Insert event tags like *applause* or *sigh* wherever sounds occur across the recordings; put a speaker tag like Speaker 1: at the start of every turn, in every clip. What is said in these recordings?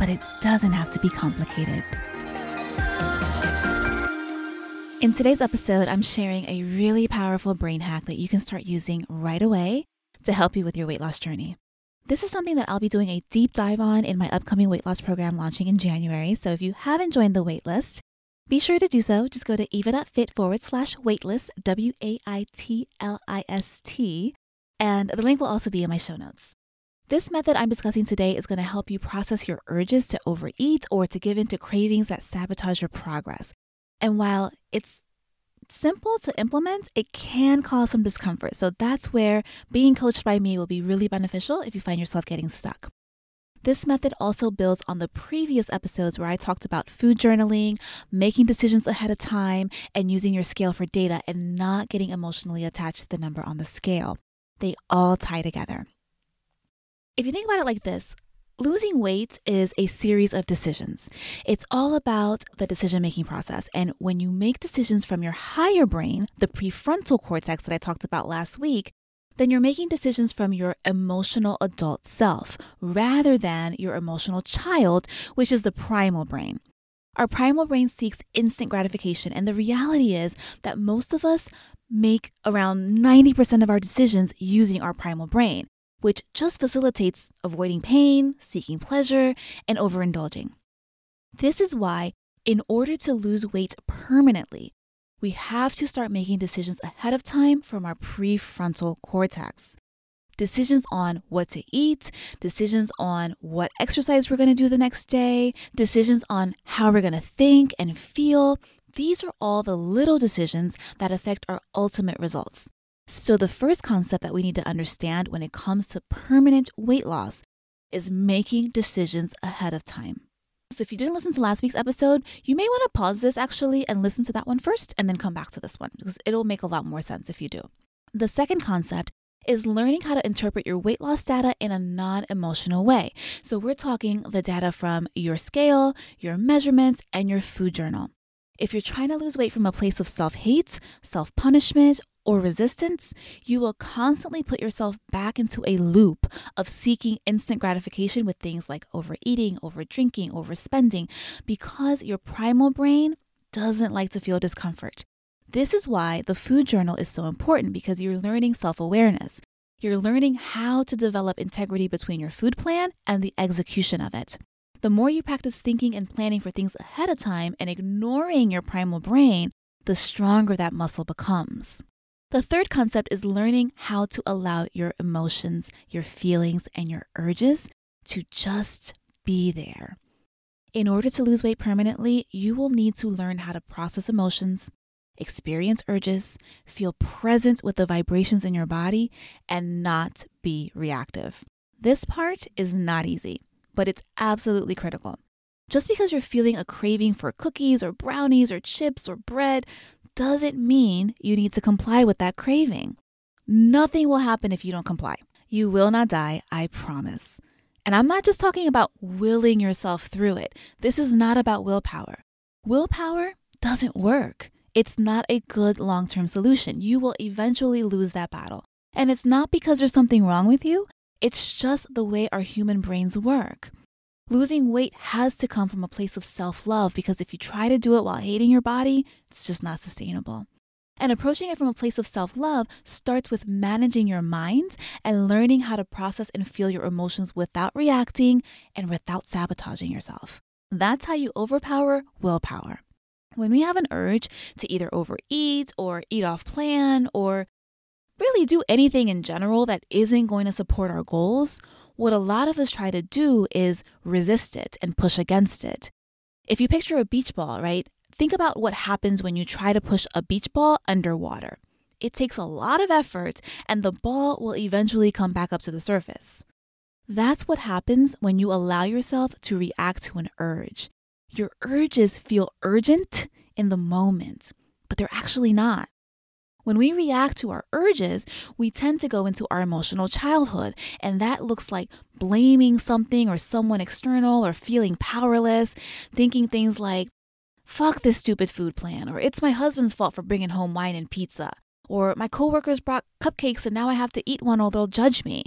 Speaker 1: but it doesn't have to be complicated. In today's episode, I'm sharing a really powerful brain hack that you can start using right away to help you with your weight loss journey. This is something that I'll be doing a deep dive on in my upcoming weight loss program launching in January. So if you haven't joined the waitlist, be sure to do so. Just go to eva.fit forward slash waitlist, W A I T L I S T, and the link will also be in my show notes. This method I'm discussing today is going to help you process your urges to overeat or to give in to cravings that sabotage your progress. And while it's simple to implement, it can cause some discomfort. So that's where being coached by me will be really beneficial if you find yourself getting stuck. This method also builds on the previous episodes where I talked about food journaling, making decisions ahead of time, and using your scale for data and not getting emotionally attached to the number on the scale. They all tie together. If you think about it like this, losing weight is a series of decisions. It's all about the decision making process. And when you make decisions from your higher brain, the prefrontal cortex that I talked about last week, then you're making decisions from your emotional adult self rather than your emotional child, which is the primal brain. Our primal brain seeks instant gratification, and the reality is that most of us make around 90% of our decisions using our primal brain which just facilitates avoiding pain, seeking pleasure, and overindulging. This is why, in order to lose weight permanently, we have to start making decisions ahead of time from our prefrontal cortex. Decisions on what to eat, decisions on what exercise we're going to do the next day, decisions on how we're going to think and feel. These are all the little decisions that affect our ultimate results. So, the first concept that we need to understand when it comes to permanent weight loss is making decisions ahead of time. So, if you didn't listen to last week's episode, you may want to pause this actually and listen to that one first and then come back to this one because it'll make a lot more sense if you do. The second concept is learning how to interpret your weight loss data in a non emotional way. So, we're talking the data from your scale, your measurements, and your food journal. If you're trying to lose weight from a place of self hate, self punishment, or resistance, you will constantly put yourself back into a loop of seeking instant gratification with things like overeating, overdrinking, overspending, because your primal brain doesn't like to feel discomfort. This is why the food journal is so important because you're learning self awareness. You're learning how to develop integrity between your food plan and the execution of it. The more you practice thinking and planning for things ahead of time and ignoring your primal brain, the stronger that muscle becomes. The third concept is learning how to allow your emotions, your feelings, and your urges to just be there. In order to lose weight permanently, you will need to learn how to process emotions, experience urges, feel present with the vibrations in your body, and not be reactive. This part is not easy, but it's absolutely critical. Just because you're feeling a craving for cookies or brownies or chips or bread doesn't mean you need to comply with that craving. Nothing will happen if you don't comply. You will not die, I promise. And I'm not just talking about willing yourself through it. This is not about willpower. Willpower doesn't work. It's not a good long term solution. You will eventually lose that battle. And it's not because there's something wrong with you, it's just the way our human brains work. Losing weight has to come from a place of self love because if you try to do it while hating your body, it's just not sustainable. And approaching it from a place of self love starts with managing your mind and learning how to process and feel your emotions without reacting and without sabotaging yourself. That's how you overpower willpower. When we have an urge to either overeat or eat off plan or really do anything in general that isn't going to support our goals, what a lot of us try to do is resist it and push against it. If you picture a beach ball, right? Think about what happens when you try to push a beach ball underwater. It takes a lot of effort, and the ball will eventually come back up to the surface. That's what happens when you allow yourself to react to an urge. Your urges feel urgent in the moment, but they're actually not. When we react to our urges, we tend to go into our emotional childhood, and that looks like blaming something or someone external or feeling powerless, thinking things like, fuck this stupid food plan, or it's my husband's fault for bringing home wine and pizza, or my coworkers brought cupcakes and now I have to eat one or they'll judge me.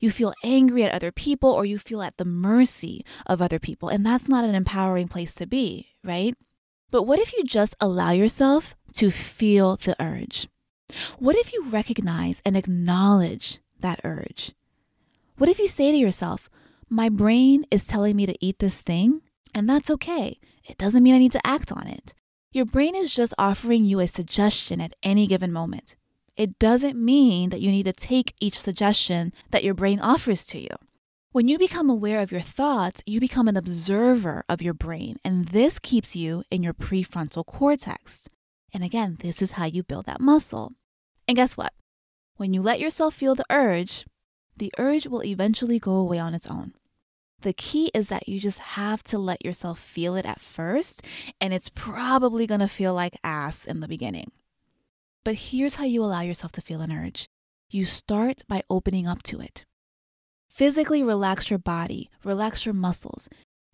Speaker 1: You feel angry at other people or you feel at the mercy of other people, and that's not an empowering place to be, right? But what if you just allow yourself to feel the urge? What if you recognize and acknowledge that urge? What if you say to yourself, My brain is telling me to eat this thing, and that's okay. It doesn't mean I need to act on it. Your brain is just offering you a suggestion at any given moment. It doesn't mean that you need to take each suggestion that your brain offers to you. When you become aware of your thoughts, you become an observer of your brain, and this keeps you in your prefrontal cortex. And again, this is how you build that muscle. And guess what? When you let yourself feel the urge, the urge will eventually go away on its own. The key is that you just have to let yourself feel it at first, and it's probably gonna feel like ass in the beginning. But here's how you allow yourself to feel an urge you start by opening up to it. Physically relax your body, relax your muscles.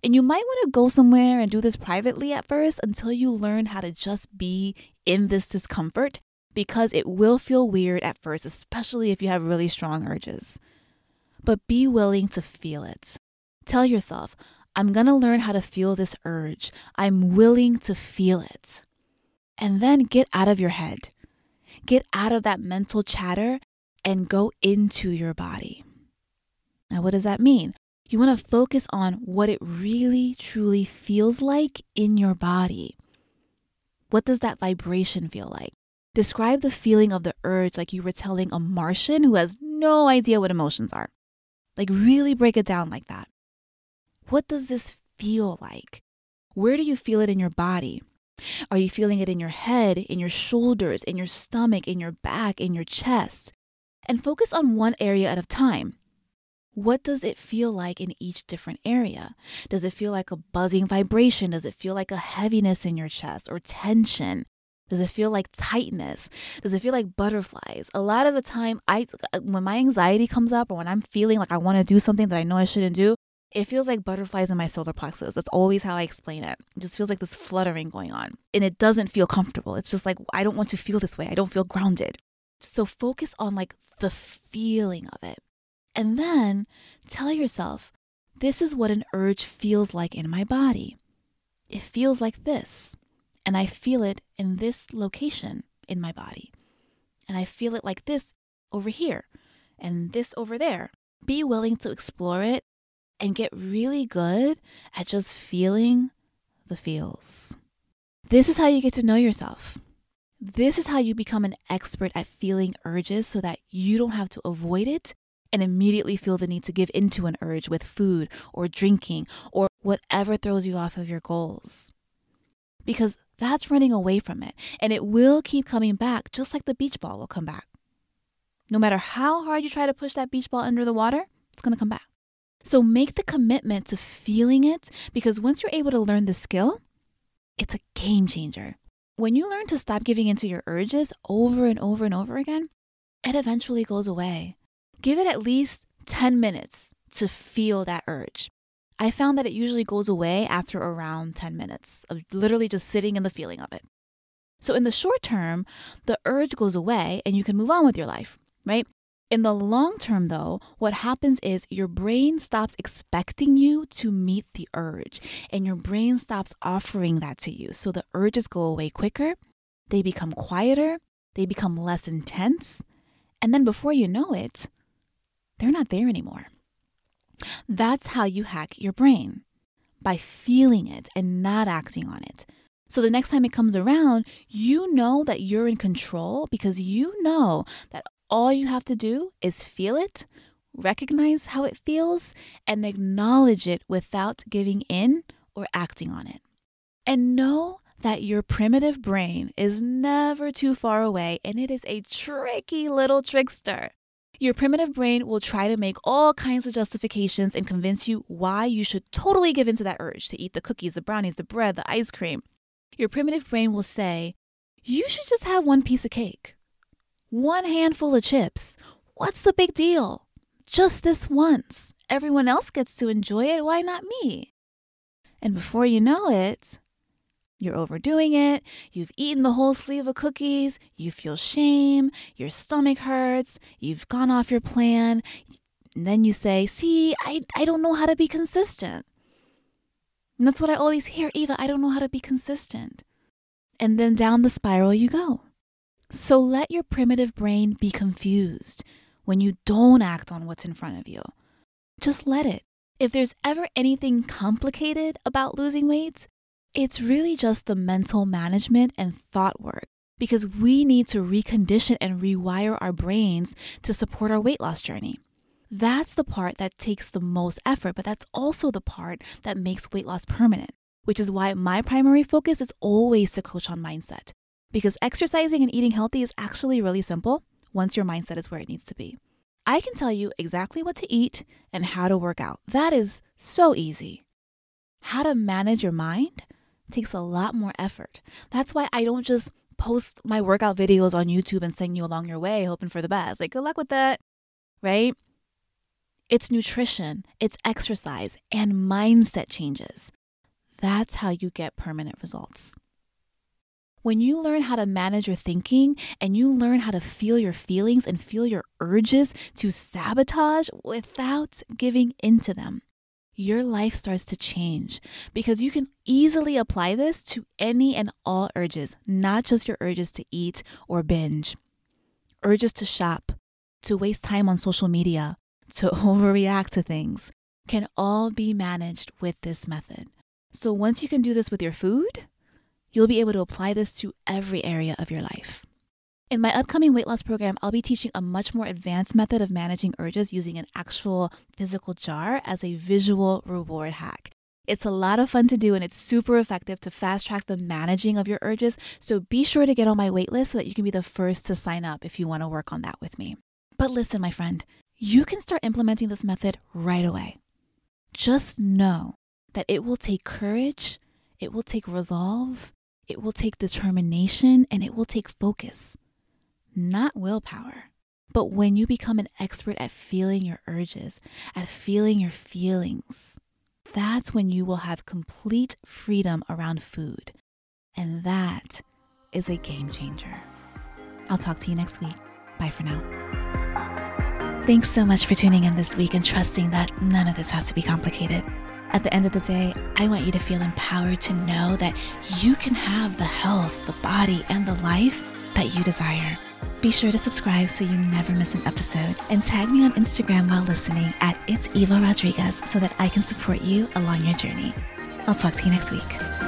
Speaker 1: And you might want to go somewhere and do this privately at first until you learn how to just be in this discomfort because it will feel weird at first, especially if you have really strong urges. But be willing to feel it. Tell yourself, I'm going to learn how to feel this urge. I'm willing to feel it. And then get out of your head. Get out of that mental chatter and go into your body. Now, what does that mean? You want to focus on what it really, truly feels like in your body. What does that vibration feel like? Describe the feeling of the urge like you were telling a Martian who has no idea what emotions are. Like, really break it down like that. What does this feel like? Where do you feel it in your body? Are you feeling it in your head, in your shoulders, in your stomach, in your back, in your chest? And focus on one area at a time. What does it feel like in each different area? Does it feel like a buzzing vibration? Does it feel like a heaviness in your chest or tension? Does it feel like tightness? Does it feel like butterflies? A lot of the time, I uh, when my anxiety comes up or when I'm feeling like I want to do something that I know I shouldn't do, it feels like butterflies in my solar plexus. That's always how I explain it. It just feels like this fluttering going on. And it doesn't feel comfortable. It's just like, I don't want to feel this way. I don't feel grounded. So focus on like the feeling of it. And then tell yourself, this is what an urge feels like in my body. It feels like this. And I feel it in this location in my body. And I feel it like this over here and this over there. Be willing to explore it and get really good at just feeling the feels. This is how you get to know yourself. This is how you become an expert at feeling urges so that you don't have to avoid it and immediately feel the need to give into an urge with food or drinking or whatever throws you off of your goals. Because that's running away from it and it will keep coming back just like the beach ball will come back. No matter how hard you try to push that beach ball under the water, it's going to come back. So make the commitment to feeling it because once you're able to learn the skill, it's a game changer. When you learn to stop giving into your urges over and over and over again, it eventually goes away. Give it at least 10 minutes to feel that urge. I found that it usually goes away after around 10 minutes of literally just sitting in the feeling of it. So, in the short term, the urge goes away and you can move on with your life, right? In the long term, though, what happens is your brain stops expecting you to meet the urge and your brain stops offering that to you. So the urges go away quicker, they become quieter, they become less intense, and then before you know it, they're not there anymore. That's how you hack your brain by feeling it and not acting on it. So the next time it comes around, you know that you're in control because you know that all you have to do is feel it, recognize how it feels, and acknowledge it without giving in or acting on it. And know that your primitive brain is never too far away and it is a tricky little trickster. Your primitive brain will try to make all kinds of justifications and convince you why you should totally give in to that urge to eat the cookies, the brownies, the bread, the ice cream. Your primitive brain will say, You should just have one piece of cake, one handful of chips. What's the big deal? Just this once. Everyone else gets to enjoy it. Why not me? And before you know it, you're overdoing it. You've eaten the whole sleeve of cookies. You feel shame. Your stomach hurts. You've gone off your plan. And then you say, See, I, I don't know how to be consistent. And that's what I always hear Eva, I don't know how to be consistent. And then down the spiral you go. So let your primitive brain be confused when you don't act on what's in front of you. Just let it. If there's ever anything complicated about losing weight, it's really just the mental management and thought work because we need to recondition and rewire our brains to support our weight loss journey. That's the part that takes the most effort, but that's also the part that makes weight loss permanent, which is why my primary focus is always to coach on mindset. Because exercising and eating healthy is actually really simple once your mindset is where it needs to be. I can tell you exactly what to eat and how to work out. That is so easy. How to manage your mind takes a lot more effort. That's why I don't just post my workout videos on YouTube and send you along your way, hoping for the best. Like, good luck with that, right? It's nutrition, it's exercise, and mindset changes. That's how you get permanent results. When you learn how to manage your thinking and you learn how to feel your feelings and feel your urges to sabotage without giving into them, your life starts to change because you can easily apply this to any and all urges, not just your urges to eat or binge, urges to shop, to waste time on social media, to *laughs* overreact to things, can all be managed with this method. So once you can do this with your food, you'll be able to apply this to every area of your life. In my upcoming weight loss program, I'll be teaching a much more advanced method of managing urges using an actual physical jar as a visual reward hack. It's a lot of fun to do and it's super effective to fast track the managing of your urges. So be sure to get on my waitlist so that you can be the first to sign up if you want to work on that with me. But listen, my friend, you can start implementing this method right away. Just know that it will take courage, it will take resolve, it will take determination, and it will take focus not willpower. But when you become an expert at feeling your urges, at feeling your feelings, that's when you will have complete freedom around food. And that is a game changer. I'll talk to you next week. Bye for now. Thanks so much for tuning in this week and trusting that none of this has to be complicated. At the end of the day, I want you to feel empowered to know that you can have the health, the body, and the life that you desire. Be sure to subscribe so you never miss an episode and tag me on Instagram while listening at It's Eva Rodriguez so that I can support you along your journey. I'll talk to you next week.